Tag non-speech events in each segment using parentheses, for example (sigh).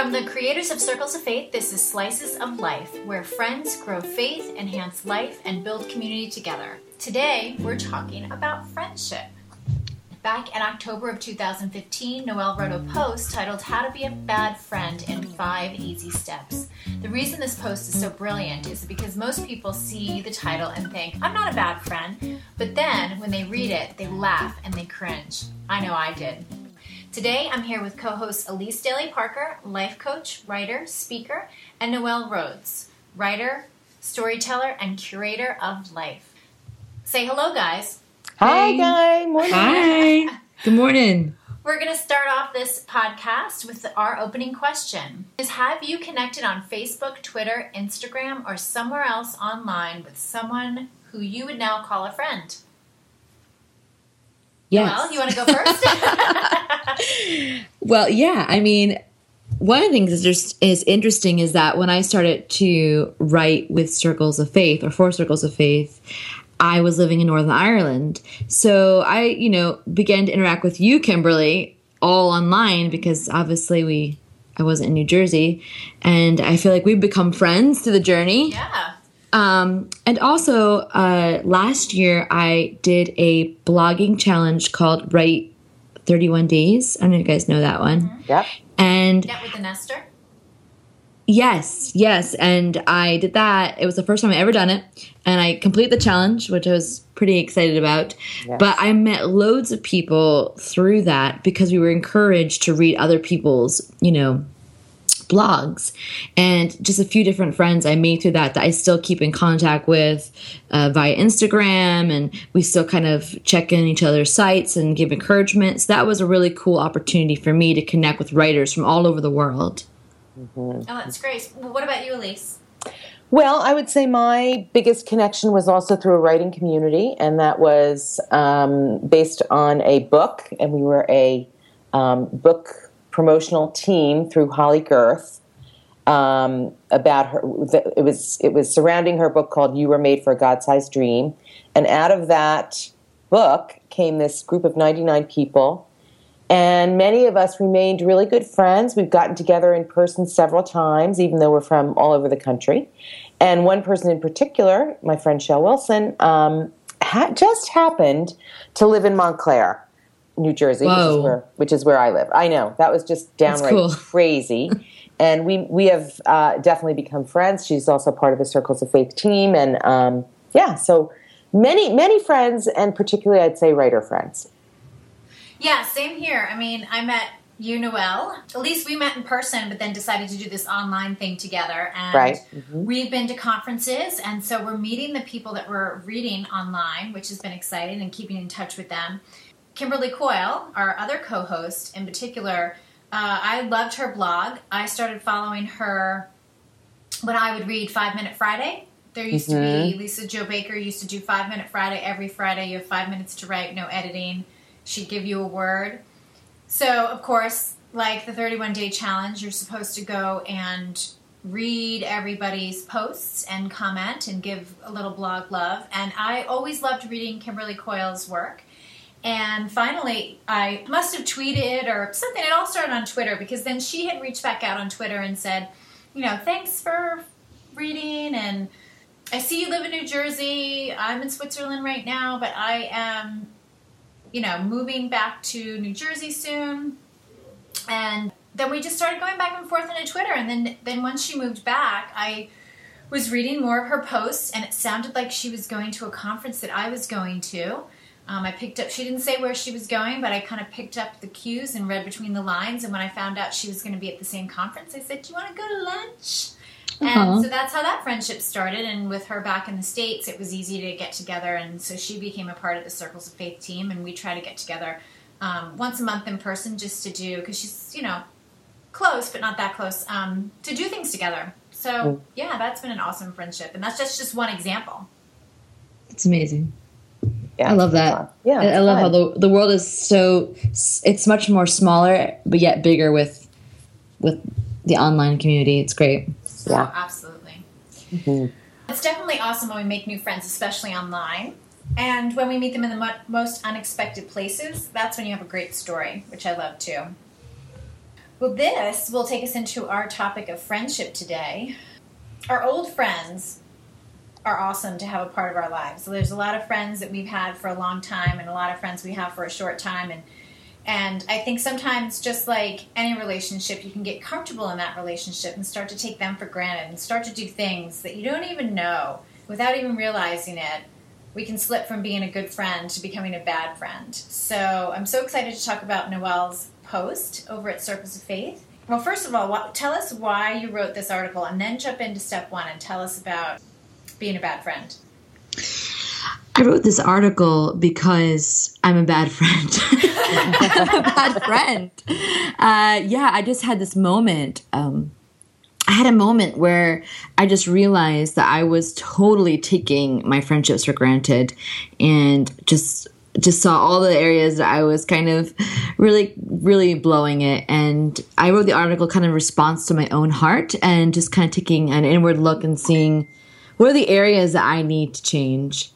From the creators of Circles of Faith, this is Slices of Life, where friends grow faith, enhance life, and build community together. Today, we're talking about friendship. Back in October of 2015, Noelle wrote a post titled How to Be a Bad Friend in Five Easy Steps. The reason this post is so brilliant is because most people see the title and think, I'm not a bad friend. But then, when they read it, they laugh and they cringe. I know I did. Today, I'm here with co host Elise Daly Parker, life coach, writer, speaker, and Noelle Rhodes, writer, storyteller, and curator of life. Say hello, guys. Hi, guys. Morning. Hi. Good morning. (laughs) We're going to start off this podcast with our opening question. Is have you connected on Facebook, Twitter, Instagram, or somewhere else online with someone who you would now call a friend? Yes. Well, you want to go first? (laughs) well, yeah. I mean, one of the things is just is interesting is that when I started to write with Circles of Faith or for Circles of Faith, I was living in Northern Ireland. So I, you know, began to interact with you, Kimberly, all online because obviously we I wasn't in New Jersey. And I feel like we've become friends through the journey. Yeah. Um, and also, uh, last year I did a blogging challenge called Write 31 Days. I don't know if you guys know that one. Mm-hmm. Yep. And yeah, with the Nester. Yes, yes. And I did that. It was the first time I ever done it. And I completed the challenge, which I was pretty excited about. Yes. But I met loads of people through that because we were encouraged to read other people's, you know, blogs and just a few different friends I made through that that I still keep in contact with uh, via Instagram and we still kind of check in each other's sites and give encouragement. So that was a really cool opportunity for me to connect with writers from all over the world. Mm-hmm. Oh, that's great. Well, what about you, Elise? Well, I would say my biggest connection was also through a writing community, and that was um, based on a book, and we were a um, book promotional team through Holley Gerth um, about her. It was it was surrounding her book called "You Were Made for a God-Sized Dream," and out of that book came this group of ninety nine people and many of us remained really good friends. We've gotten together in person several times, even though we're from all over the country. And one person in particular, my friend Shell Wilson, um, ha- just happened to live in Montclair, New Jersey, which is, where, which is, where, I live. I know that was just downright cool. (laughs) crazy. and we we have uh, definitely become friends. She's also part of the Circles of Faith team, and um, yeah, so many many friends, and particularly I'd say writer friends. Yeah, same here. I mean, I met you, Noelle. At least we met in person, but then decided to do this online thing together. And right. Mm-hmm. we've been to conferences, and so we're meeting the people that we're reading online, which has been exciting, and keeping in touch with them. Kimberly Coyle, our other co host in particular, uh, I loved her blog. I started following her when I would read Five Minute Friday. There used mm-hmm. to be Lisa-Jo Baker used to do Five Minute Friday every Friday. You have five minutes to write, no editing she'd give you a word. So, of course, like the 31 day challenge, you're supposed to go and read everybody's posts and comment and give a little blog love. And I always loved reading Kimberly Coyle's work. And finally, I must have tweeted or something. It all started on Twitter because then she had reached back out on Twitter and said, you know, thanks for reading. And I see you live in New Jersey. I'm in Switzerland right now, but I am you know, moving back to New Jersey soon. And then we just started going back and forth on Twitter. And then, then once she moved back, I was reading more of her posts, and it sounded like she was going to a conference that I was going to. Um, I picked up, she didn't say where she was going, but I kind of picked up the cues and read between the lines. And when I found out she was going to be at the same conference, I said, Do you want to go to lunch? Uh-huh. And so that's how that friendship started. And with her back in the States, it was easy to get together. And so she became a part of the Circles of Faith team. And we try to get together um, once a month in person just to do, because she's, you know, close, but not that close, um, to do things together. So yeah, that's been an awesome friendship. And that's just, just one example. It's amazing. Yeah, I love that. Yeah, I, I love fun. how the the world is so it's much more smaller, but yet bigger with with the online community. It's great. Yeah. absolutely. Mm-hmm. It's definitely awesome when we make new friends, especially online. And when we meet them in the mo- most unexpected places, that's when you have a great story, which I love too. Well, this will take us into our topic of friendship today. Our old friends are awesome to have a part of our lives. So there's a lot of friends that we've had for a long time and a lot of friends we have for a short time and and I think sometimes just like any relationship you can get comfortable in that relationship and start to take them for granted and start to do things that you don't even know without even realizing it. We can slip from being a good friend to becoming a bad friend. So I'm so excited to talk about Noelle's post over at Circles of Faith. Well, first of all, tell us why you wrote this article and then jump into step one and tell us about being a bad friend? I wrote this article because I'm a bad friend. (laughs) a bad friend. Uh, yeah, I just had this moment. Um, I had a moment where I just realized that I was totally taking my friendships for granted and just just saw all the areas that I was kind of really, really blowing it. And I wrote the article kind of response to my own heart and just kind of taking an inward look and seeing what are the areas that I need to change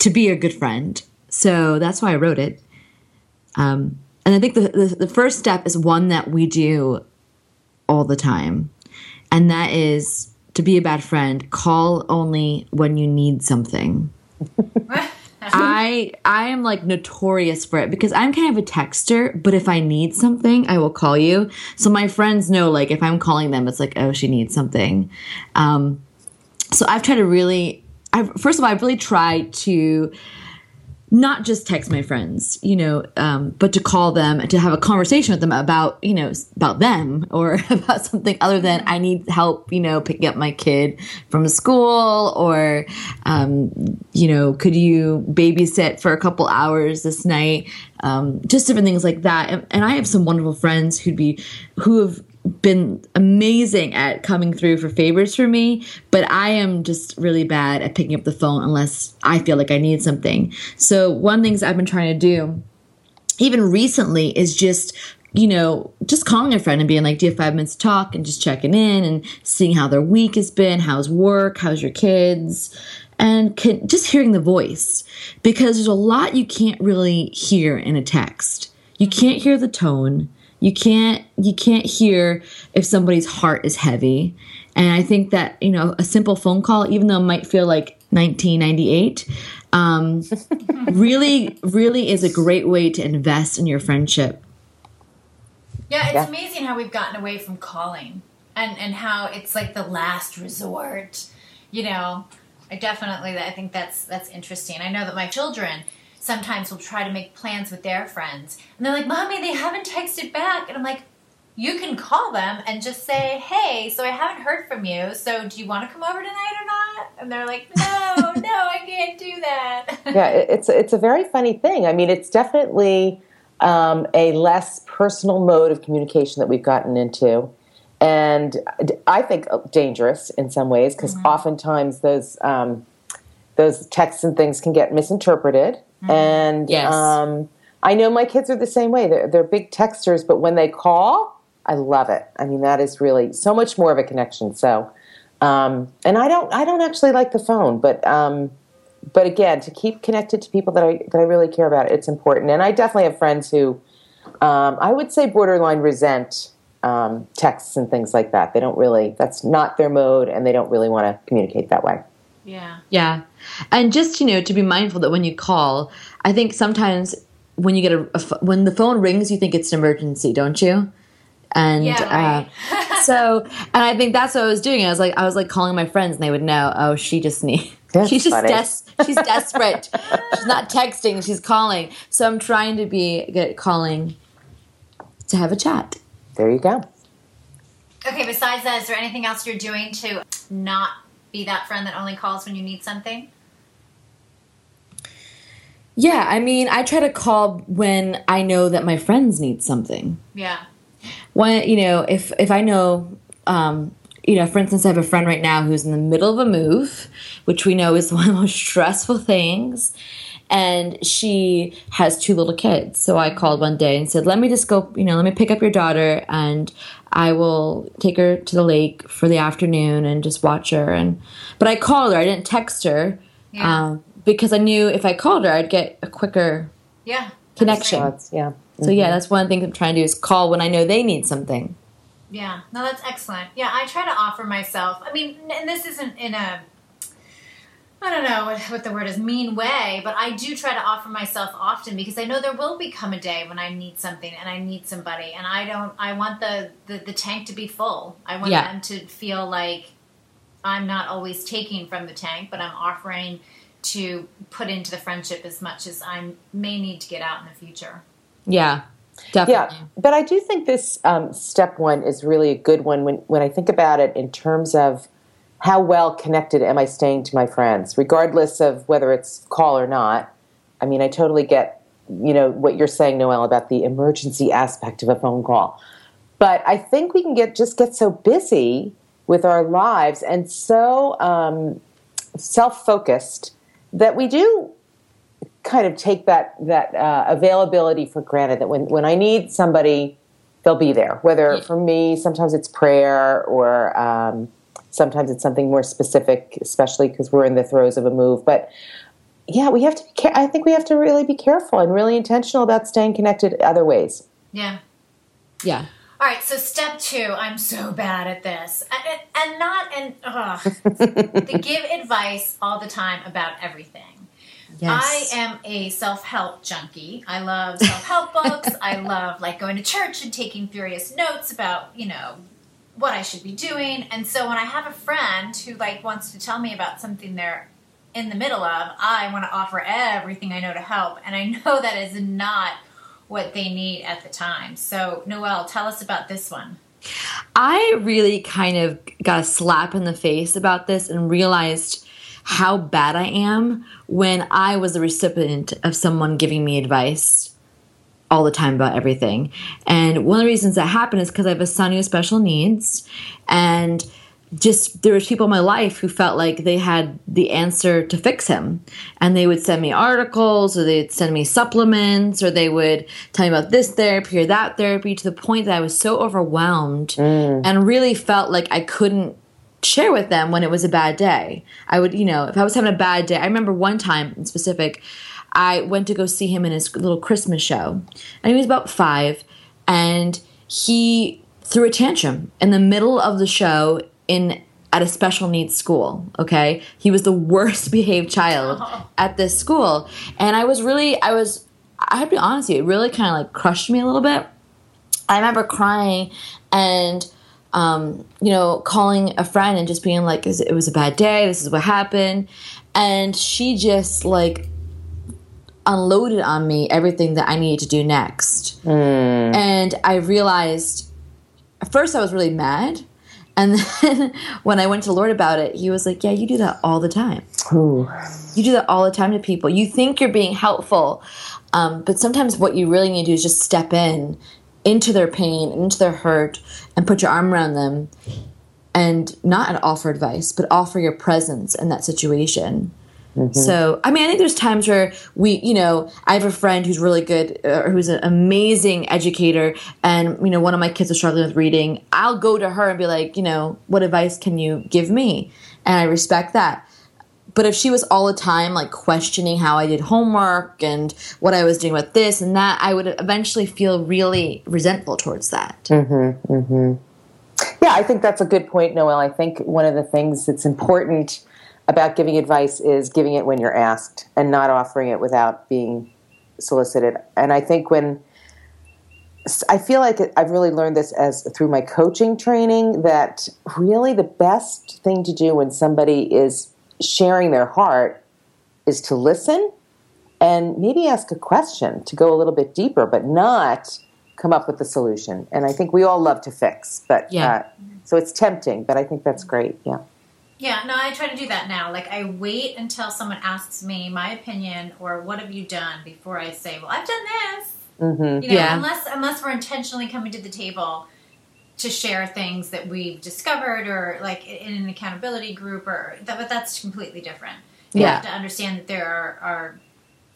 to be a good friend? So that's why I wrote it. Um, and I think the, the, the first step is one that we do all the time, and that is to be a bad friend. Call only when you need something. (laughs) I I am like notorious for it because I'm kind of a texter, but if I need something, I will call you. So my friends know like if I'm calling them, it's like oh she needs something. Um, so I've tried to really, I first of all, I've really tried to not just text my friends, you know, um, but to call them to have a conversation with them about, you know, about them (laughs) or (laughs) about something other than I need help, you know, picking up my kid from school or, um, you know, could you babysit for a couple hours this night? Um, just different things like that. And, and I have some wonderful friends who'd be, who have been amazing at coming through for favors for me, but I am just really bad at picking up the phone unless I feel like I need something. So, one things I've been trying to do, even recently, is just you know, just calling a friend and being like, Do you have five minutes to talk? And just checking in and seeing how their week has been. How's work? How's your kids? And can, just hearing the voice because there's a lot you can't really hear in a text. You can't hear the tone you can't you can't hear if somebody's heart is heavy. And i think that you know a simple phone call even though it might feel like 1998 um, (laughs) really really is a great way to invest in your friendship. Yeah it's yeah. amazing how we've gotten away from calling and and how it's like the last resort you know? I definitely i think that's that's interesting. I know that my children sometimes will try to make plans with their friends. And they're like, Mommy, they haven't texted back. And I'm like, you can call them and just say, Hey, so I haven't heard from you. So do you want to come over tonight or not? And they're like, No, (laughs) no, I can't do that. (laughs) yeah, it's, it's a very funny thing. I mean, it's definitely um, a less personal mode of communication that we've gotten into. And I think dangerous in some ways because mm-hmm. oftentimes those um, those texts and things can get misinterpreted Mm-hmm. And yes. um, I know my kids are the same way. They're, they're big texters, but when they call, I love it. I mean, that is really so much more of a connection. So, um, and I don't, I don't actually like the phone, but, um, but again, to keep connected to people that I that I really care about, it's important. And I definitely have friends who, um, I would say, borderline resent um, texts and things like that. They don't really. That's not their mode, and they don't really want to communicate that way. Yeah. Yeah. And just, you know, to be mindful that when you call, I think sometimes when you get a, a when the phone rings, you think it's an emergency, don't you? And yeah, right. uh, (laughs) so, and I think that's what I was doing. I was like, I was like calling my friends, and they would know. Oh, she just need. (laughs) she's just des- she's desperate. she's not texting. She's calling. So I'm trying to be good calling to have a chat. There you go. Okay. Besides that, is there anything else you're doing to not be that friend that only calls when you need something? Yeah, I mean, I try to call when I know that my friends need something. Yeah. When you know, if if I know, um, you know, for instance, I have a friend right now who's in the middle of a move, which we know is (laughs) one of the most stressful things, and she has two little kids. So I called one day and said, "Let me just go, you know, let me pick up your daughter and I will take her to the lake for the afternoon and just watch her. And but I called her. I didn't text her yeah. um, because I knew if I called her, I'd get a quicker yeah connection. Yeah, So yeah, that's one of the things I'm trying to do is call when I know they need something. Yeah, no, that's excellent. Yeah, I try to offer myself. I mean, and this isn't in a, I don't know what, what the word is, mean way, but I do try to offer myself often because I know there will become a day when I need something and I need somebody, and I don't. I want the the, the tank to be full. I want Yeah. them to feel like I'm not always taking from the tank, but I'm offering to put into the friendship as much as I may need to get out in the future. Yeah, Yeah, definitely. but I do think this um, step one is really a good one when, when I think about it in terms of how well connected am I staying to my friends, regardless of whether it's call or not. I mean, I totally get you know what you're saying, Noelle, about the emergency aspect of a phone call. But I think we can get just get so busy with our lives and so um, self focused that we do kind of take that that uh, availability for granted. That when when I need somebody, they'll be there. Whether for me, sometimes it's prayer, or um, sometimes it's something more specific, especially because we're in the throes of a move. But yeah, we have to. Be care- I think we have to really be careful and really intentional about staying connected other ways. Yeah. Yeah. All right, so step two, I'm so bad at this. And, and not, and ugh, (laughs) to give advice all the time about everything. Yes. I am a self help junkie. I love self help books. I love like going to church and taking furious notes about, you know, what I should be doing. And so when I have a friend who like wants to tell me about something they're in the middle of, I want to offer everything I know to help. And I (laughs) know that is not what they need at the time. So, Noelle, tell us about this one. I really kind of got a slap in the face about this and realized how bad I am when I was the recipient of someone giving me advice all the time about everything. And one of the reasons that happened is because I have a son who has special needs and just there was people in my life who felt like they had the answer to fix him. And they would send me articles or they'd send me supplements or they would tell me about this therapy or that therapy to the point that i was so overwhelmed mm. and really felt like i couldn't share with them when it was a bad day. I would you know if i was having a bad day i remember one time in specific i went to go see him in his little christmas show and he was about five and he threw a tantrum in the middle of the show in at a special needs school okay? He was the (laughs) worst behaved child (laughs) at this school and i was really i was i have to be honest with you it really kind of like crushed me a little bit. I remember crying and um, you know calling a friend and just being like it was a bad day this is what happened? And she just like unloaded on me everything that i needed to do next and i realized at first I was really mad. And (laughs) then when I went to Lord about it, he was like, Yeah, you do that all the time. Ooh. You do that all the time to people. You think you're being helpful, um, but sometimes what you really need to do is just step in into their pain, into their hurt, and put your arm around them and not offer advice, but offer your presence in that situation. So, I mean, I think there's times where we, you know, I have a friend who's really good, uh, who's an amazing educator, and, you know, one of my kids is struggling with reading. I'll go to her and be like, you know, what advice can you give me? And I respect that. But if she was all the time like questioning how I did homework and what I was doing with this and that, I would eventually feel really resentful towards that. Hmm. Hmm. Yeah, I think that's a good point, Noelle. I think one of the things that's important about giving advice is giving it when you're asked and not offering it without being solicited. And I think when I feel like I've really learned this as through my coaching training that really the best thing to do when somebody is sharing their heart is to listen and maybe ask a question to go a little bit deeper, but not come up with the solution. And I think we all love to fix, but Yeah. uh, so it's tempting. But I think that's great. Yeah. Yeah, no, I try to do that now. Like, I wait until someone asks me my opinion or what have you done before I say, well, I've done this. Mm-hmm. You know, Yeah. unless unless we're intentionally coming to the table to share things that we've discovered or like in an accountability group or that, but that's completely different. You Yeah. have to understand that there are, are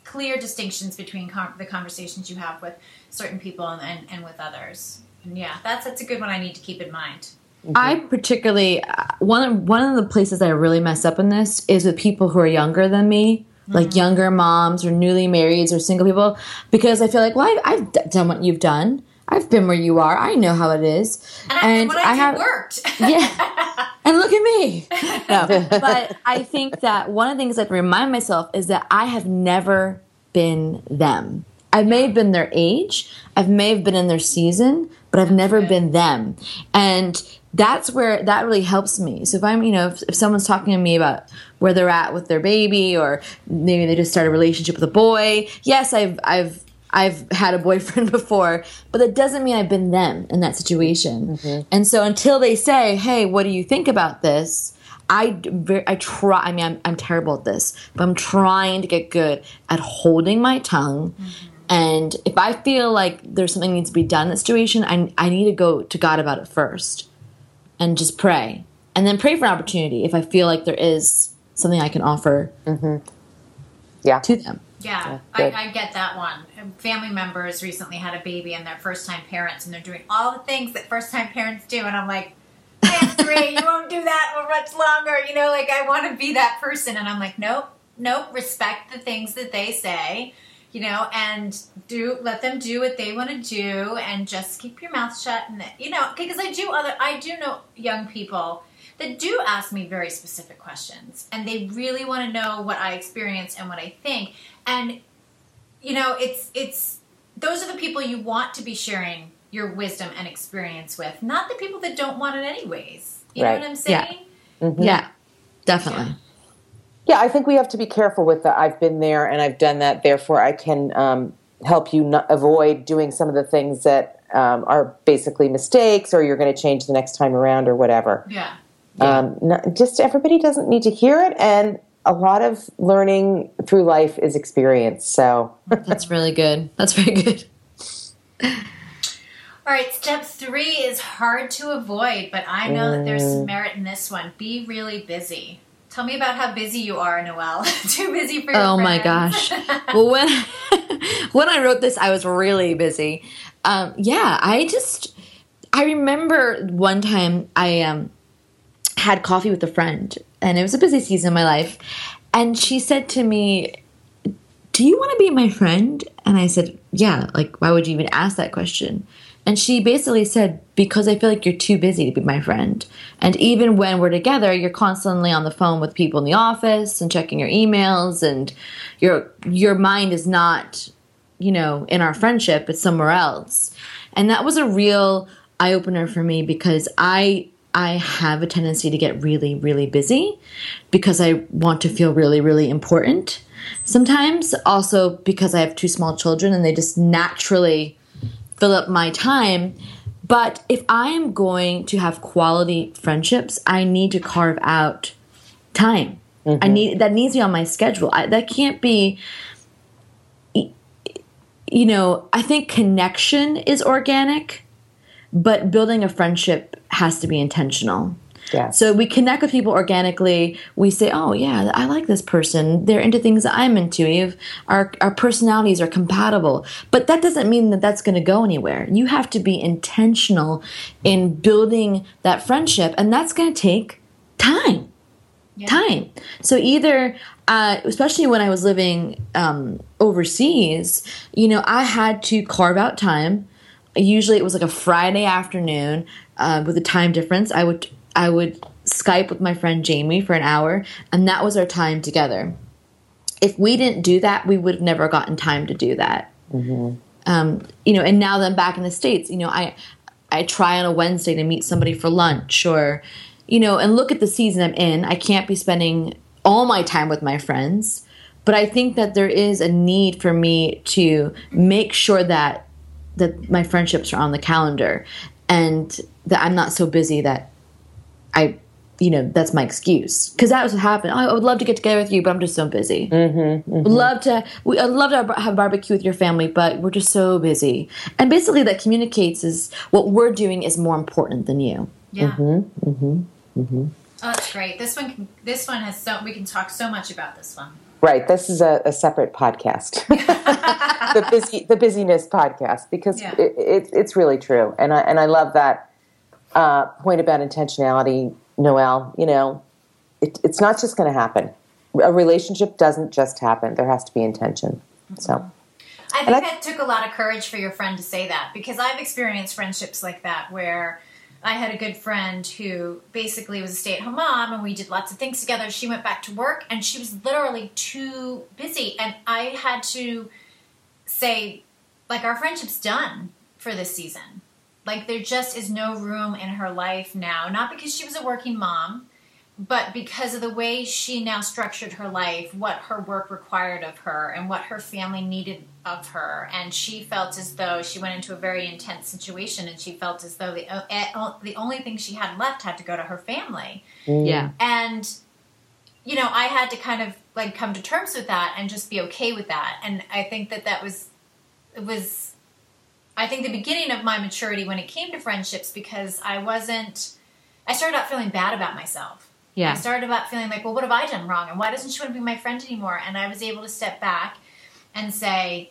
clear distinctions between com- the conversations you have with certain people and, and, and with others. And yeah, that's that's a good one I need to keep in mind. I particularly uh, one one of the places I really mess up in this is with people who are younger than me like younger moms or newly marrieds or single people because I feel like, well, I've, I've d- done what you've done. I've been where you are. I know how it is. And, I, and what I, did have worked. (laughs) yeah. (laughs) And look at me. No, (laughs) but I think that one of the things I remind myself is that I have never been them. I may have been their age, I may have been in their season, but I've never been them. And that's where that really helps me. So if I'm, you know, if, if, someone's talking to me about where they're at with their baby, or maybe they just start a relationship with a boy, yes, I've I've I've had a boyfriend (laughs) before, but that doesn't mean I've been them in that situation. Mm-hmm. And so until they say, "Hey, what do you think about this?" I I try. I mean, I'm, I'm terrible at this, but I'm trying to get good at holding my tongue. Mm-hmm. And if I feel like there's something needs to be done in that situation, I I need to go to God about it first, and just pray, and then pray for an opportunity if I feel like there is something I can offer. Mm-hmm. Yeah. To them. Yeah, I, I, get that one. Family members recently had a baby and they're first time parents and they're doing all the things that first time parents do. And I'm like, that's (laughs) great. you won't do that for much longer. You know, like I want to be that person. And I'm like, nope, nope, respect the things that they say, you know, and do, let them do what they want to do and just keep your mouth shut. And, you know, because I do other, I do know young people that do ask me very specific questions and they really want to know what I experience and what I think. And you know, it's it's those are the people you want to be sharing your wisdom and experience with, not the people that don't want it anyways. You right. know what I'm saying? Yeah, mm-hmm. yeah definitely. Yeah. Yeah. I think we have to be careful with the I've been there and I've done that, therefore I can um, help you not avoid doing some of the things that um, are basically mistakes or you're going to change the next time around or whatever. Yeah. yeah. Um, not, just everybody doesn't need to hear it and a lot of learning through life is experience. So that's really good. That's very good. All right, step three is hard to avoid, but I know mm. that there's some mm. merit in this one. Be really busy. Tell me about how busy you are, Noelle. (laughs) Too busy for your Oh friends. my gosh. (laughs) well, when (laughs) when I wrote this, I was really busy. Um, yeah, I just I remember one time I um, had coffee with a friend and it was a busy season in my life. And she said to me, Do you want to be my friend? And I said, Yeah, like, why would you even ask that question? And she basically said, Because I feel like you're too busy to be my friend. And even when we're together, you're constantly on the phone with people in the office and checking your emails, and your your mind is not, you know, in our friendship, it's somewhere else. And that was a real eye opener for me because I I have a tendency to get really, really busy because I want to feel really, really important. Sometimes also because I have two small children and they just naturally fill up my time. But if I am going to have quality friendships, I need to carve out time. Mm-hmm. I need that needs to be on my schedule. I, that can't be you know, I think connection is organic but building a friendship has to be intentional. Yeah. So we connect with people organically. We say, "Oh yeah, I like this person. They're into things I'm into. Have, our our personalities are compatible." But that doesn't mean that that's going to go anywhere. You have to be intentional in building that friendship, and that's going to take time. Yeah. Time. So either, uh, especially when I was living um, overseas, you know, I had to carve out time usually it was like a Friday afternoon uh, with a time difference. I would I would Skype with my friend Jamie for an hour, and that was our time together. If we didn't do that, we would have never gotten time to do that. Mm-hmm. Um, you know, and now that I'm back in the states, you know, I I try on a Wednesday to meet somebody for lunch, or you know, and look at the season I'm in. I can't be spending all my time with my friends, but I think that there is a need for me to make sure that that my friendships are on the calendar and that I'm not so busy that I, you know, that's my excuse. Because that was what happened. Oh, I would love to get together with you, but I'm just so busy. Mm-hmm, mm-hmm. Would love to. We, I'd love to have a barbecue with your family, but we're just so busy. And basically, that communicates is what we're doing is more important than you. Yeah. Mm-hmm, mm-hmm, mm-hmm. oh, that's great. This one, can, this one has so we can talk so much about this one. Right. This is a, a separate podcast, (laughs) the busy, the busyness podcast, because yeah. it, it, it's really true, and I and I love that uh, point about intentionality, Noelle. You know, it, it's not just going to happen. a relationship doesn't just happen. There has to be intention. So. I think I, that took a lot of courage for your friend to say that because I've experienced friendships like that where I had a good friend who basically was a stay at home mom and we did lots of things together. She went back to work and she was literally too busy. And I had to say, like, our friendship's done for this season. Like, there just is no room in her life now. Not because she was a working mom, but because of the way she now structured her life, what her work required of her, and what her family needed of her, and she felt as though she went into a very intense situation, and she felt as though the uh, the only thing she had left had to go to her family. Mm. Yeah, and you know, I had to kind of like come to terms with that and just be okay with that, and I think that that was it was. I think the beginning of my maturity when it came to friendships because I wasn't I started out feeling bad about myself yeah. I started about feeling like, well, what have I done wrong? And why doesn't she want to be my friend anymore? And I was able to step back and say,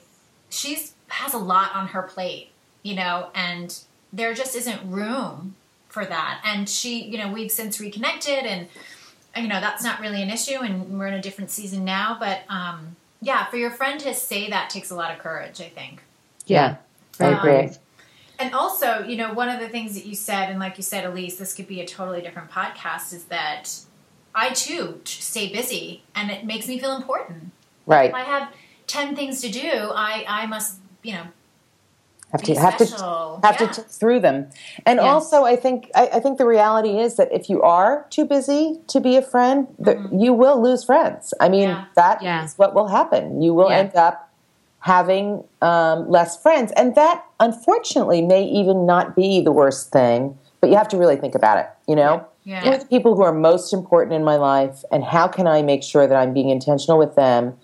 she's has a lot on her plate, you know, and there just isn't room for that. And she, you know, we've since reconnected and, you know, that's not really an issue and we're in a different season now. But, um, yeah, for your friend to say that takes a lot of courage, I think. Yeah, I agree. Um, and also, you know, one of the things that you said, and like you said, Elise, this could be a totally different podcast, is that I too stay busy and it makes me feel important. Right. If I have 10 things to do, I, I must, you know, have to have to have yeah. to through them and yes. also i think I, I, think the reality is that if you are too busy to be a friend mm-hmm. you will lose friends i mean yeah. that yeah. is what will happen you will end up having um, less friends. And that, unfortunately, may even not be the worst thing, but you have to really think about it, you know? Yeah. Who are the people who are most important in my life, and how can I make sure that I'm being intentional with them?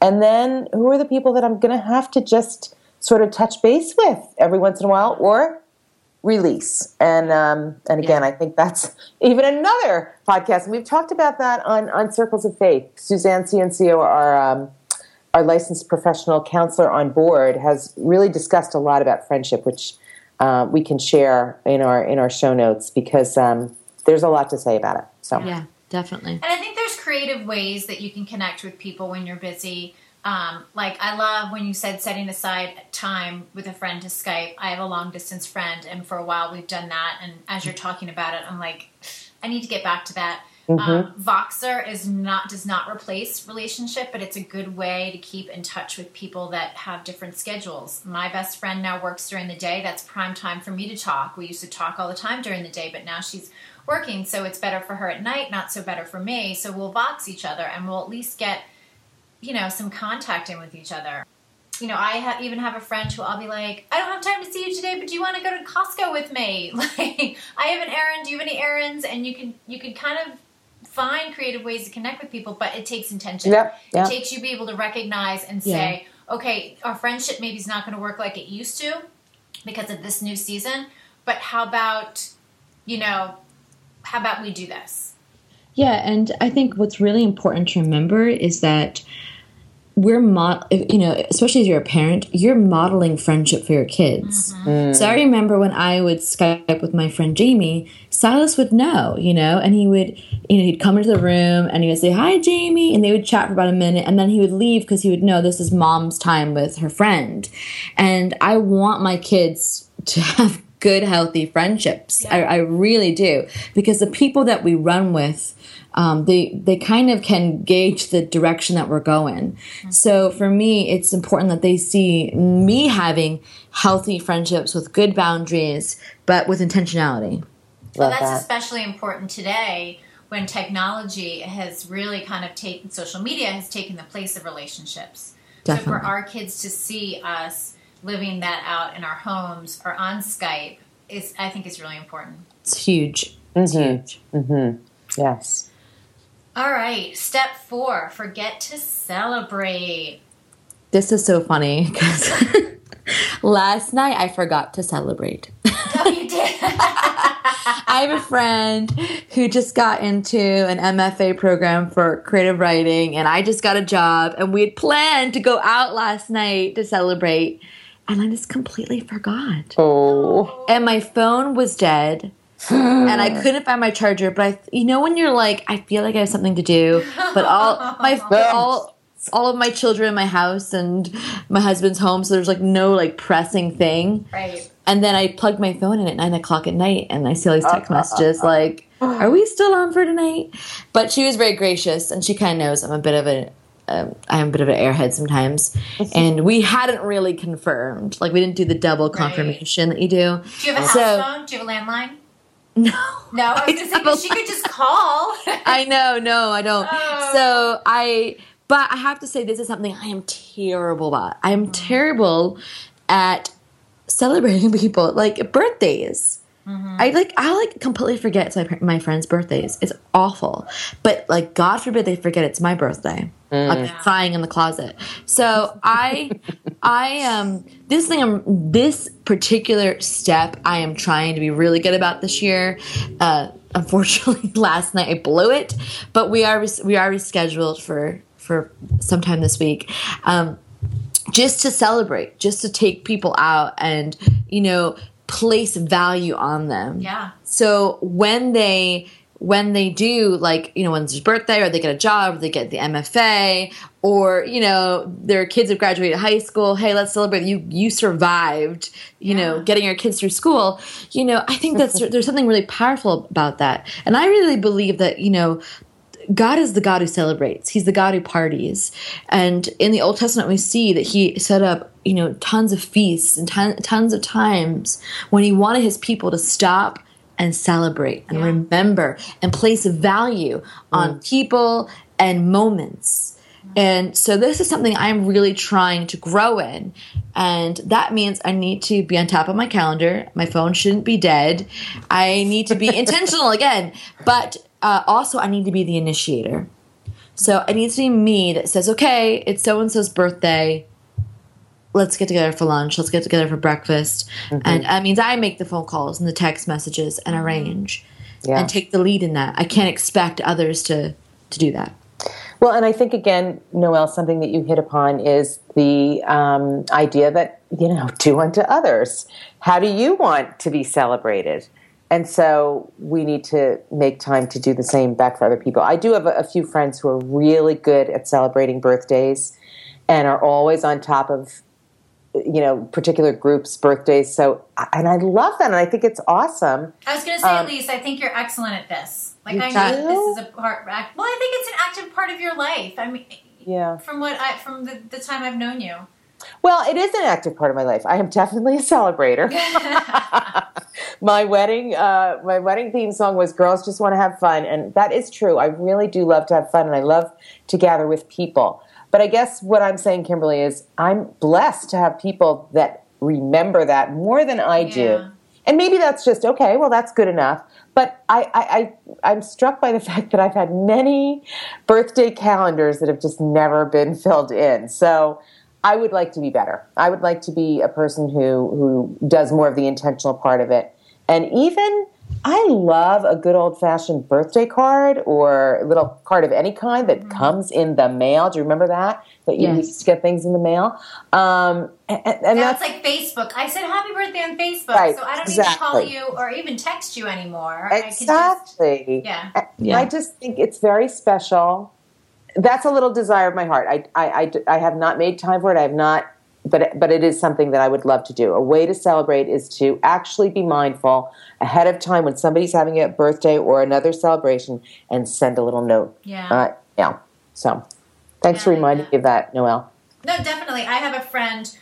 And then who are the people that I'm going to have to just sort of touch base with every once in a while or release? And um, and again, yeah. I think that's (laughs) even another podcast. And we've talked about that on, on Circles of Faith. Suzanne Ciencio, our um, our licensed professional counselor on board has really discussed a lot about friendship, which uh, we can share in our in our show notes because um, there's a lot to say about it. So yeah, definitely. And I think there's creative ways that you can connect with people when you're busy. Um, like I love when you said setting aside time with a friend to Skype. I have a long distance friend, and for a while we've done that. And as you're talking about it, I'm like, I need to get back to that. Mm-hmm. Um, Voxer is not does not replace relationship, but it's a good way to keep in touch with people that have different schedules. My best friend now works during the day. That's prime time for me to talk. We used to talk all the time during the day, but now she's working, so it's better for her at night, not so better for me. So we'll Vox each other, and we'll at least get you know some contact in with each other you know, I ha- even have a friend who I'll be like, I don't have time to see you today, but do you want to go to Costco with me? (laughs) Like, I have an errand. Do you have any errands? And you can you can kind of find creative ways to connect with people, but it takes intention. Yep, yep. It takes you be able to recognize and say, yeah. okay, our friendship maybe is not going to work like it used to because of this new season, but how about, you know, how about we do this? Yeah, and I think what's really important to remember is that we're mod you know especially if you're a parent you're modeling friendship for your kids mm. so i remember when i would skype with my friend jamie silas would know you know and he would you know he'd come into the room and he would say hi jamie and they would chat for about a minute and then he would leave because he would know this is mom's time with her friend and i want my kids to (laughs) have good healthy friendships yeah. I, I really do because the people that we run with um, they they kind of can gauge the direction that we're going. Mm-hmm. So for me, it's important that they see me having healthy friendships with good boundaries, but with intentionality. Well, that's that. especially important today when technology has really kind of taken social media has taken the place of relationships. Definitely. So for our kids to see us living that out in our homes or on Skype is I think is really important. It's huge. It's mm-hmm. huge. Mm-hmm. Yes. All right, step four forget to celebrate. This is so funny because (laughs) last night I forgot to celebrate. Oh, you did? (laughs) I have a friend who just got into an MFA program for creative writing, and I just got a job, and we had planned to go out last night to celebrate, and I just completely forgot. Oh. And my phone was dead and I (sighs) couldn't find my charger. But I, you know, when you're like, I feel like I have something to do, but all (laughs) my all all of my children in my house and my husband's home, so there's like no like pressing thing. Right. And then I plugged my phone in at nine o'clock at night, and I see all these text (laughs) messages like, "Are we still on for tonight?" But she was very gracious, and she kind of knows I'm a bit of a um, I'm a bit of an airhead sometimes, and we hadn't really confirmed. Like we didn't do the double confirmation right. that you do. Do you have a house so, phone? Do you have a landline? (laughs) No. No, I was gonna say she could just call. (laughs) I know, no, I don't. Oh. So I but I have to say this is something I am terrible at. I am terrible at celebrating (laughs) people like birthdays. Mm-hmm. I like I like completely forget my, my friends' birthdays. It's awful. But like God forbid they forget it's my birthday. Mm. I'm crying in the closet. So I I um this thing I'm this particular step I am trying to be really good about this year. Uh unfortunately (laughs) last night I blew it, but we are we are rescheduled for for sometime this week. Um just to celebrate, just to take people out and, you know, place value on them. Yeah. So when they when they do like you know when it's their birthday or they get a job or they get the mfa or you know their kids have graduated high school hey let's celebrate you you survived you yeah. know getting your kids through school you know i think that's (laughs) there's something really powerful about that and i really believe that you know God is the God who celebrates. He's the God who parties. And in the Old Testament, we see that He set up, you know, tons of feasts and ton, tons of times when He wanted His people to stop and celebrate and yeah. remember and place value on mm. people and moments. And so this is something I'm really trying to grow in. And that means I need to be on top of my calendar. My phone shouldn't be dead. I need to be (laughs) intentional again. But uh, also I need to be the initiator. So it needs to be me that says, okay, it's so and so's birthday. Let's get together for lunch. Let's get together for breakfast. Mm-hmm. And that means I make the phone calls and the text messages and mm-hmm. arrange yeah. and take the lead in that. I can't expect others to, to do that. Well, and I think again, Noelle, something that you hit upon is the um, idea that you know, do unto others. How do you want to be celebrated? And so we need to make time to do the same back for other people. I do have a, a, few friends who are really good at celebrating birthdays and are always on top of you know particular groups birthdays. So and i love that and i think it's awesome. I was going to say um, elise i think you're excellent at this. Like i know this is a part well i think it's an active part of your life. I mean yeah. from what i from the, the time i've known you well, it is an active part of my life. I am definitely a celebrator. (laughs) my wedding, uh, my wedding theme song was "Girls Just Want to Have Fun," and that is true. I really do love to have fun, and I love to gather with people. But I guess what I'm saying, Kimberly, is I'm blessed to have people that remember that more than I yeah. do. And maybe that's just okay. Well, that's good enough. But I, I, I, I'm struck by the (laughs) fact that I've had many birthday calendars that have just never been filled in. So I would like to be better. I would like to be a person who who does more of the intentional part of it. And even I love a good old fashioned birthday card or a little card of any kind that mm-hmm. comes in the mail. Do you remember that? That you yes. used to get things in the mail. Um, and, and that's, that's, like Facebook. I said happy birthday on Facebook, right, so I don't exactly. need to call you or even text you anymore. Exactly. Just, yeah. yeah. I just think it's very special that's a little desire of my heart. I, I, I, I, have not made time for it. I have not, but but it is something that I would love to do. A way to celebrate is to actually be mindful ahead of time when somebody's having a birthday or another celebration, and send a little note. Yeah. Uh, yeah. So, thanks yeah, for reminding yeah. me of that, Noelle. No, definitely. I have a friend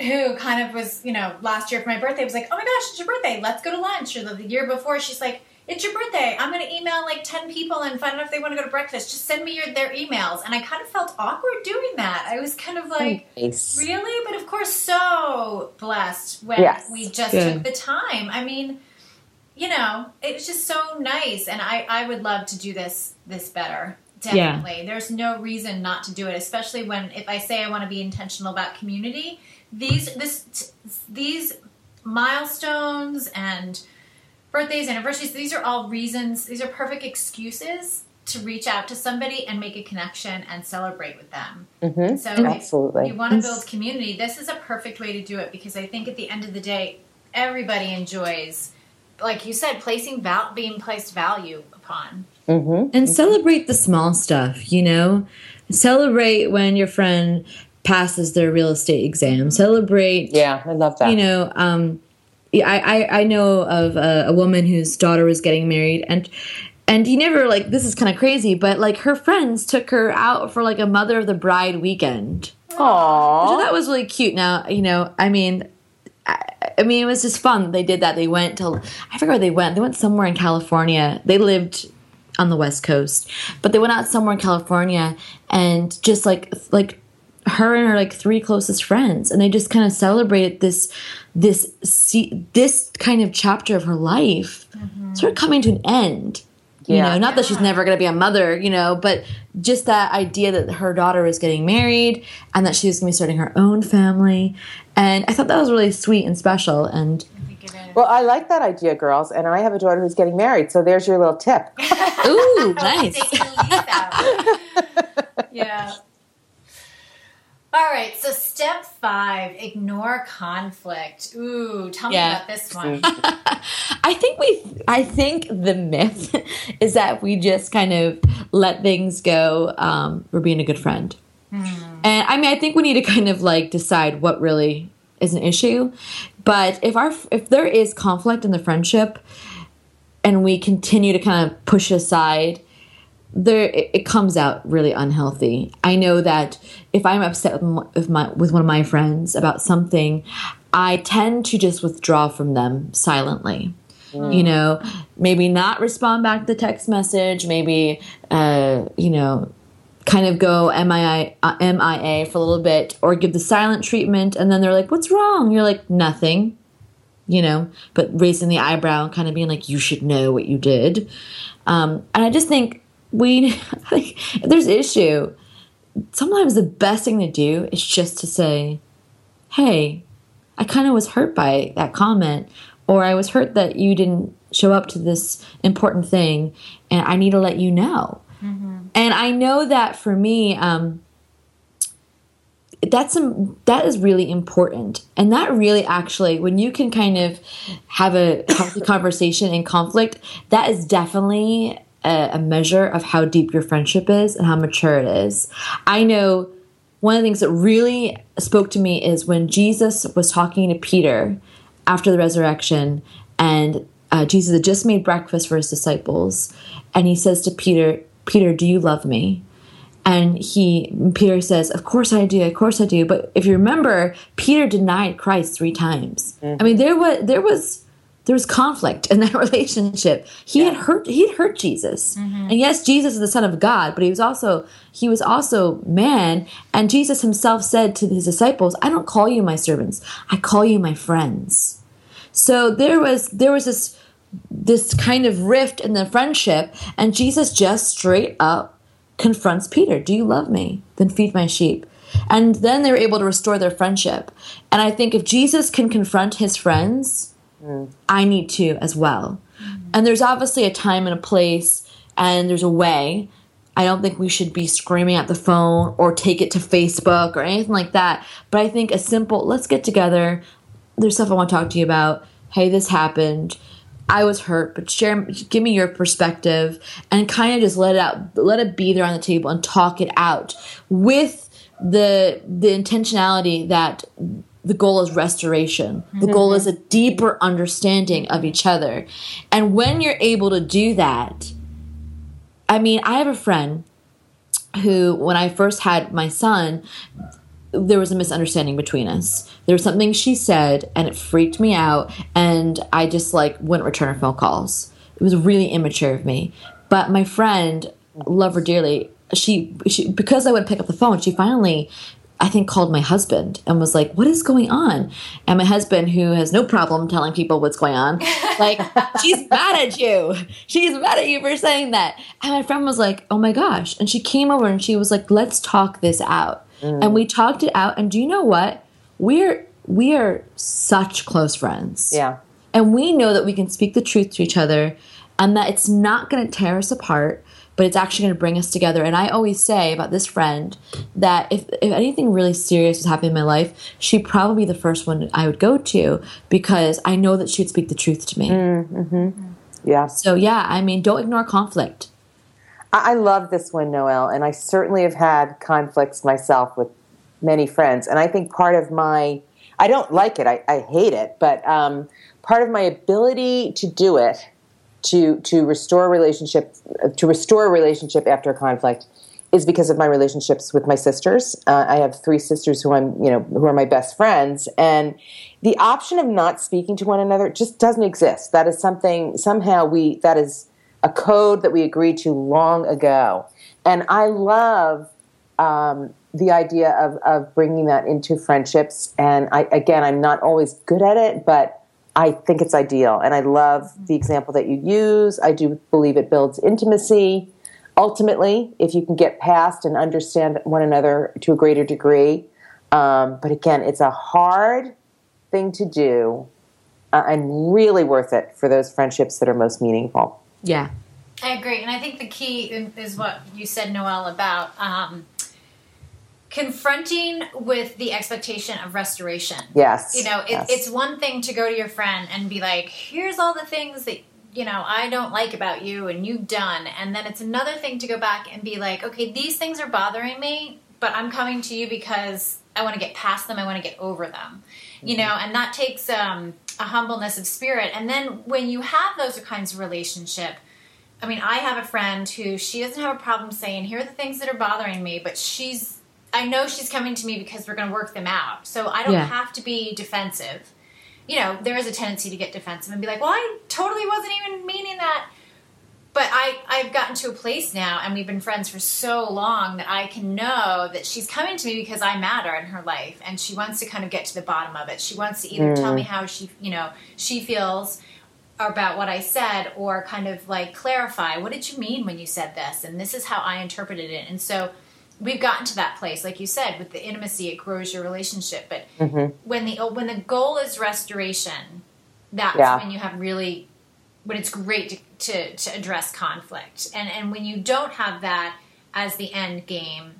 who kind of was, you know, last year for my birthday was like, "Oh my gosh, it's your birthday! Let's go to lunch." Or the year before, she's like it's your birthday. I'm going to email like 10 people and find out if they want to go to breakfast. Just send me your, their emails. And I kind of felt awkward doing that. I was kind of oh, like, nice. really? But of course, so blessed when yes. we just Good. took the time. I mean, you know, it was just so nice. And I, I would love to do this, this better. Definitely. Yeah. There's no reason not to do it, especially when if I say I want to be intentional about community, these, this, these milestones and birthdays, anniversaries, these are all reasons, these are perfect excuses to reach out to somebody and make a connection and celebrate with them. Mm-hmm. So Absolutely. if you want to build community, this is a perfect way to do it because I think at the end of the day, everybody enjoys like you said, placing val- being placed value upon. Mm-hmm. and celebrate the small stuff you know celebrate when your friend passes their real estate exam celebrate Yeah, I love that. you know um yeah, I, I i know of a, a woman whose daughter was getting married and and you never like this is kind of crazy but like her friends took her out for like a mother of the bride weekend Aww. so that was really cute now you know i mean I, I mean, it was just fun. They did that. They went to, I forget where they went. They went somewhere in California. They lived on the West Coast, but they went out somewhere in California and just like, like her and her like three closest friends. And they just kind of celebrated this, this, see, this kind of chapter of her life sort of coming to an end. You Yeah. know, not that she's never going to be a mother, you know, but just that idea that her daughter was getting married and that she was going to be starting her own family. And I thought that was really sweet and special. And I think it is. Well, I like that idea, girls, and I have a daughter who's getting married, so there's your little tip. ooh, (laughs) nice. Taking a leaf out. yeah. All right, so step five, ignore conflict. Ooh, tell me about this one. (laughs) I think we I think the myth (laughs) is that we just kind of let things go um, for being a good friend. And I mean, I think we need to kind of like decide what really is an issue. But if our if there is conflict in the friendship, and we continue to kind of push aside, there it, it comes out really unhealthy. I know that if I'm upset with my, with one of my friends about something, I tend to just withdraw from them silently. You know, maybe not respond back to the text message. Maybe, uh, you know, kind of go MIA, uh, MIA for a little bit or give the silent treatment. And then they're like, what's wrong? You're like, nothing, you know, but raising the eyebrow and kind of being like, you should know what you did. Um, and I just think we, (laughs) like, if there's issue, sometimes the best thing to do is just to say, hey, I kind of was hurt by that comment, or I was hurt that you didn't show up to this important thing, and I need to let you know. And I know that for me, um, that's some that is really important, and that really actually, when you can kind of have a healthy conversation in conflict, that is definitely a, a measure of how deep your friendship is and how mature it is. I know one of the things that really spoke to me is when Jesus was talking to Peter after the resurrection, and uh, Jesus had just made breakfast for his disciples, and he says to Peter, "Peter, do you love me?" And he Peter says, "Of course I do. Of course I do." But if you remember, Peter denied Christ three times. I mean, there was there was there was conflict in that (laughs) relationship. He had hurt he had hurt Jesus. Mm-hmm. And yes, Jesus is the son of God, but he was also he was also man, and Jesus himself said to his disciples, "I don't call you my servants. I call you my friends." So there was there was this this kind of rift in the friendship, and Jesus just straight up confronts Peter, "Do you love me? Then feed my sheep." And then they were able to restore their friendship. And I think if Jesus can confront his friends, I need to as well. And there's obviously a time and a place, and there's a way. I don't think we should be screaming at the phone or take it to Facebook or anything like that. But I think a simple, let's get together. There's stuff I want to talk to you about. Hey, this happened. I was hurt, but share, give me your perspective, and kind of just let it out, let it be there on the table, and talk it out with the the intentionality that the goal is restoration. The mm-hmm. goal is a deeper understanding of each other, and when you're able to do that, I mean, I have a friend who, when I first had my son, there was a misunderstanding between us. There was something she said, and it freaked me out, and I just like wouldn't return her phone calls. It was really immature of me. But my friend, love her dearly, she, she because I wouldn't pick up the phone, she finally. I think called my husband and was like, "What is going on?" And my husband, who has no problem telling people what's going on, (laughs) like, "She's mad at you. She's mad at you for saying that." And my friend was like, "Oh my gosh!" And she came over and she was like, "Let's talk this out." And we mm. talked it out. And do you know what? We're we are such close friends. Yeah. And we know that we can speak the truth to each other and that it's not going to tear us apart, but it's actually going to bring us together. And I always say about this friend that if, if anything really serious was happening in my life, she'd probably be the first one I would go to because I know that she would speak the truth to me. Mm-hmm. Yeah. So, yeah, I mean, don't ignore conflict. I love this one, Noelle, and I certainly have had conflicts myself with many friends. And I think part of my, I don't like it, I, I hate it, but um, part of my ability to do it, to to restore relationship, to restore a relationship after a conflict, is because of my relationships with my sisters. Uh, I have three sisters who I'm, you know, who are my best friends, and the option of not speaking to one another just doesn't exist. That is something somehow we that is a code that we agreed to long ago, and I love um, the idea of of bringing that into friendships. And I again, I'm not always good at it, but I think it's ideal, and I love the example that you use. I do believe it builds intimacy ultimately, if you can get past and understand one another to a greater degree. Um, but again, it's a hard thing to do uh, and really worth it for those friendships that are most meaningful. Yeah. I agree. And I think the key is what you said, Noelle, about um, confronting with the expectation of restoration. Yes. You know, it, yes. it's one thing to go to your friend and be like, here's all the things that you know, I don't like about you and you've done. And then it's another thing to go back and be like, okay, these things are bothering me, but I'm coming to you because I want to get past them. I want to get over them, you know, and that takes um, a humbleness of spirit. And then when you have those kinds of relationship, I mean, I have a friend who she doesn't have a problem saying, here are the things that are bothering me, but she's, I know she's coming to me because we're going to work them out. So I don't Yeah. have to be defensive you know, there is a tendency to get defensive and be like, well, I totally wasn't even meaning that. But I, I've gotten to a place now, and we've been friends for so long that I can know that she's coming to me because I matter in her life, and she wants to kind of get to the bottom of it. She wants to either mm. tell me how she, you know, she feels about what I said, or kind of like clarify, what did you mean when you said this, and this is how I interpreted it. And so we've gotten to that place, like you said, with the intimacy, it grows your relationship. But mm-hmm. when the when the goal is restoration, that's Yeah. when you have really when it's great to, to, to address conflict. And and when you don't have that as the end game,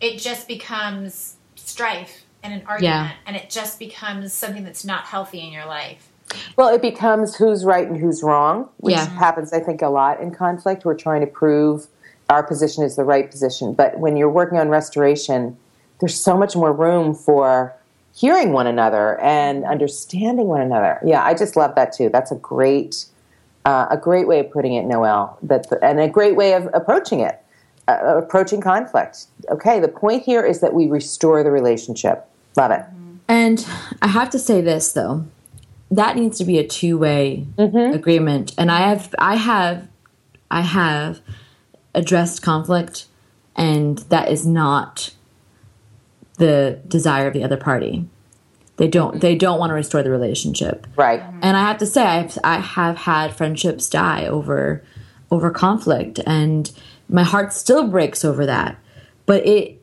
it just becomes strife and an argument, and it just becomes something that's not healthy in your life. Well, it becomes who's right and who's wrong, which Yeah. happens, I think, a lot in conflict. We're trying to prove our position is the right position. But when you're working on restoration, there's so much more room for hearing one another and understanding one another. Yeah, I just love that too. That's a great, uh, a great way of putting it, Noelle. That and a great way of approaching it, uh, approaching conflict. Okay, the point here is that we restore the relationship. Love it. And I have to say this though, that needs to be a two way agreement. And I have, I have, I have addressed conflict, and that is not the desire of the other party. They don't, they don't want to restore the relationship. Right. And I have to say, I've, I have had friendships die over over conflict, and my heart still breaks over that. But it,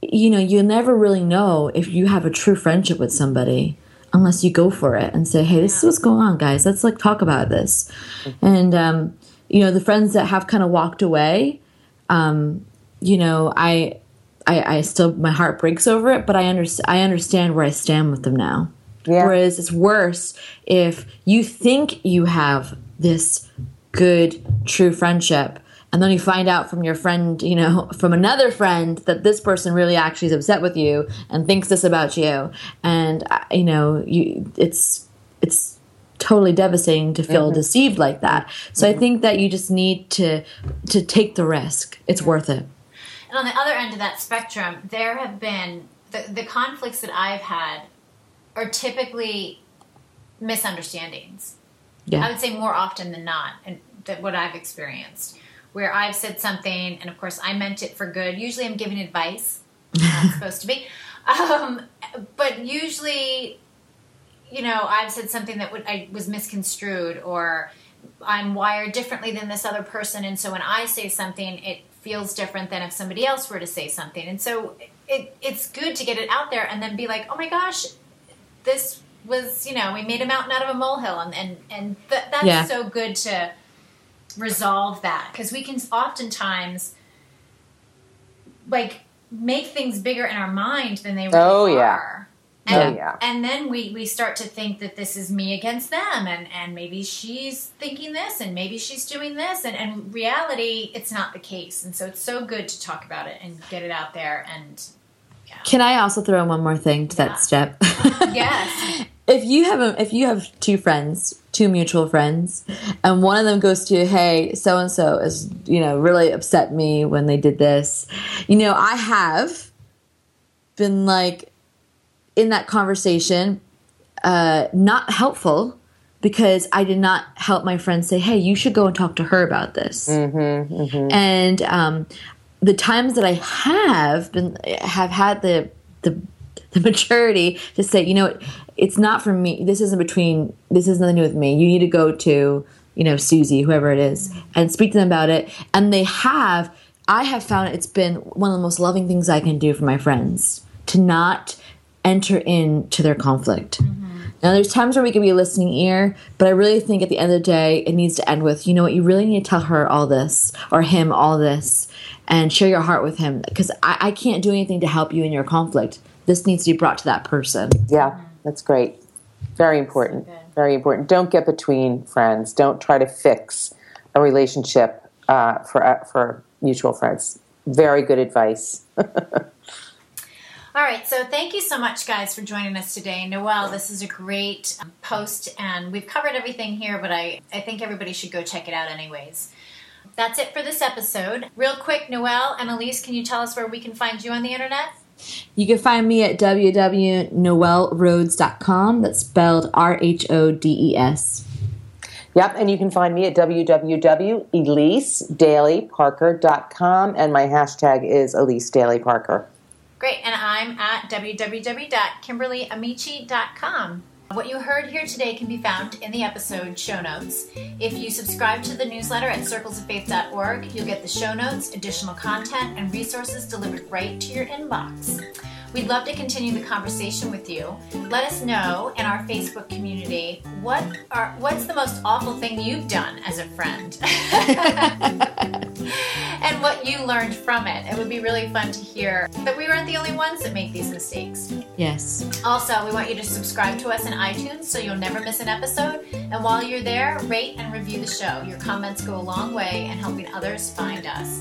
you know, you never really know if you have a true friendship with somebody unless you go for it and say, "Hey, this is what's going on, guys. Let's like talk about this." And um, you know, the friends that have kind of walked away, um, you know, I, I, I still my heart breaks over it, but I understand. I understand where I stand with them now. Yeah. Whereas it's worse if you think you have this good, true friendship, and then you find out from your friend, you know, (laughs) from another friend that this person really actually is upset with you and thinks this about you, and uh, you know, you it's it's totally devastating to feel deceived like that. So I think that you just need to to take the risk. It's worth it. And on the other end of that spectrum, there have been the, the conflicts that I've had are typically misunderstandings. I would say more often than not, and that what I've experienced, where I've said something, and of course I meant it for good. Usually, I'm giving advice. Not (laughs) supposed to be, um, but usually, you know, I've said something that would, I was misconstrued, or I'm wired differently than this other person, and so when I say something, it feels different than if somebody else were to say something. And so, it, it's good to get it out there, and then be like, oh my gosh, this was you know we made a mountain out of a molehill and and and th- that's Yeah. so good to resolve that because we can oftentimes like make things bigger in our mind than they really Oh, are. yeah. And, Oh, yeah. and then we, we start to think that this is me against them and, and maybe she's thinking this and maybe she's doing this and in reality it's not the case and so it's so good to talk about it and get it out there and Can I also throw in one more thing to Yeah. that step? (laughs) yes if you have a, if you have two friends, two mutual friends, and one of them goes to you, hey, so and so is you know really upset me when they did this. You know, I have been like in that conversation, uh, not helpful because I did not help my friend say, hey, you should go and talk to her about this. And um, the times that I have been have had the the the (laughs) maturity to say, you know, it's not for me. This isn't between. This is nothing to do with me. You need to go to you know Susie, whoever it is, and speak to them about it. And they have. I have found it's been one of the most loving things I can do for my friends to not enter into their conflict. Now, there's times where we can be a listening ear, but I really think at the end of the day, it needs to end with, you know what, you really need to tell her all this or him all this and share your heart with him because I, I can't do anything to help you in your conflict. This needs to be brought to that person. Yeah, that's great. Very important. good. Very important. Don't get between friends. Don't try to fix a relationship uh, for uh, for mutual friends. Very good advice. (laughs) All right, so thank you so much, guys, for joining us today. Noelle, this is a great um, post, and we've covered everything here, but I, I think everybody should go check it out anyways. That's it for this episode. Real quick, Noelle and Elise, can you tell us where we can find you on the internet? You can find me at www.noellerhodes.com. That's spelled R H O D E S. Yep, and you can find me at www.elisedalyparker.com, and my hashtag is Elise Daly Parker. Great, and I'm at www.kimberlyamici.com. What you heard here today can be found in the episode show notes. If you subscribe to the newsletter at circlesoffaith.org, you'll get the show notes, additional content, and resources delivered right to your inbox. We'd love to continue the conversation with you. Let us know in our Facebook community what are what's the most awful thing you've done as a friend. (laughs) and what you learned from it. It would be really fun to hear that we weren't the only ones that make these mistakes. Yes. Also, we want you to subscribe to us in iTunes so you'll never miss an episode. And while you're there, rate and review the show. Your comments go a long way in helping others find us.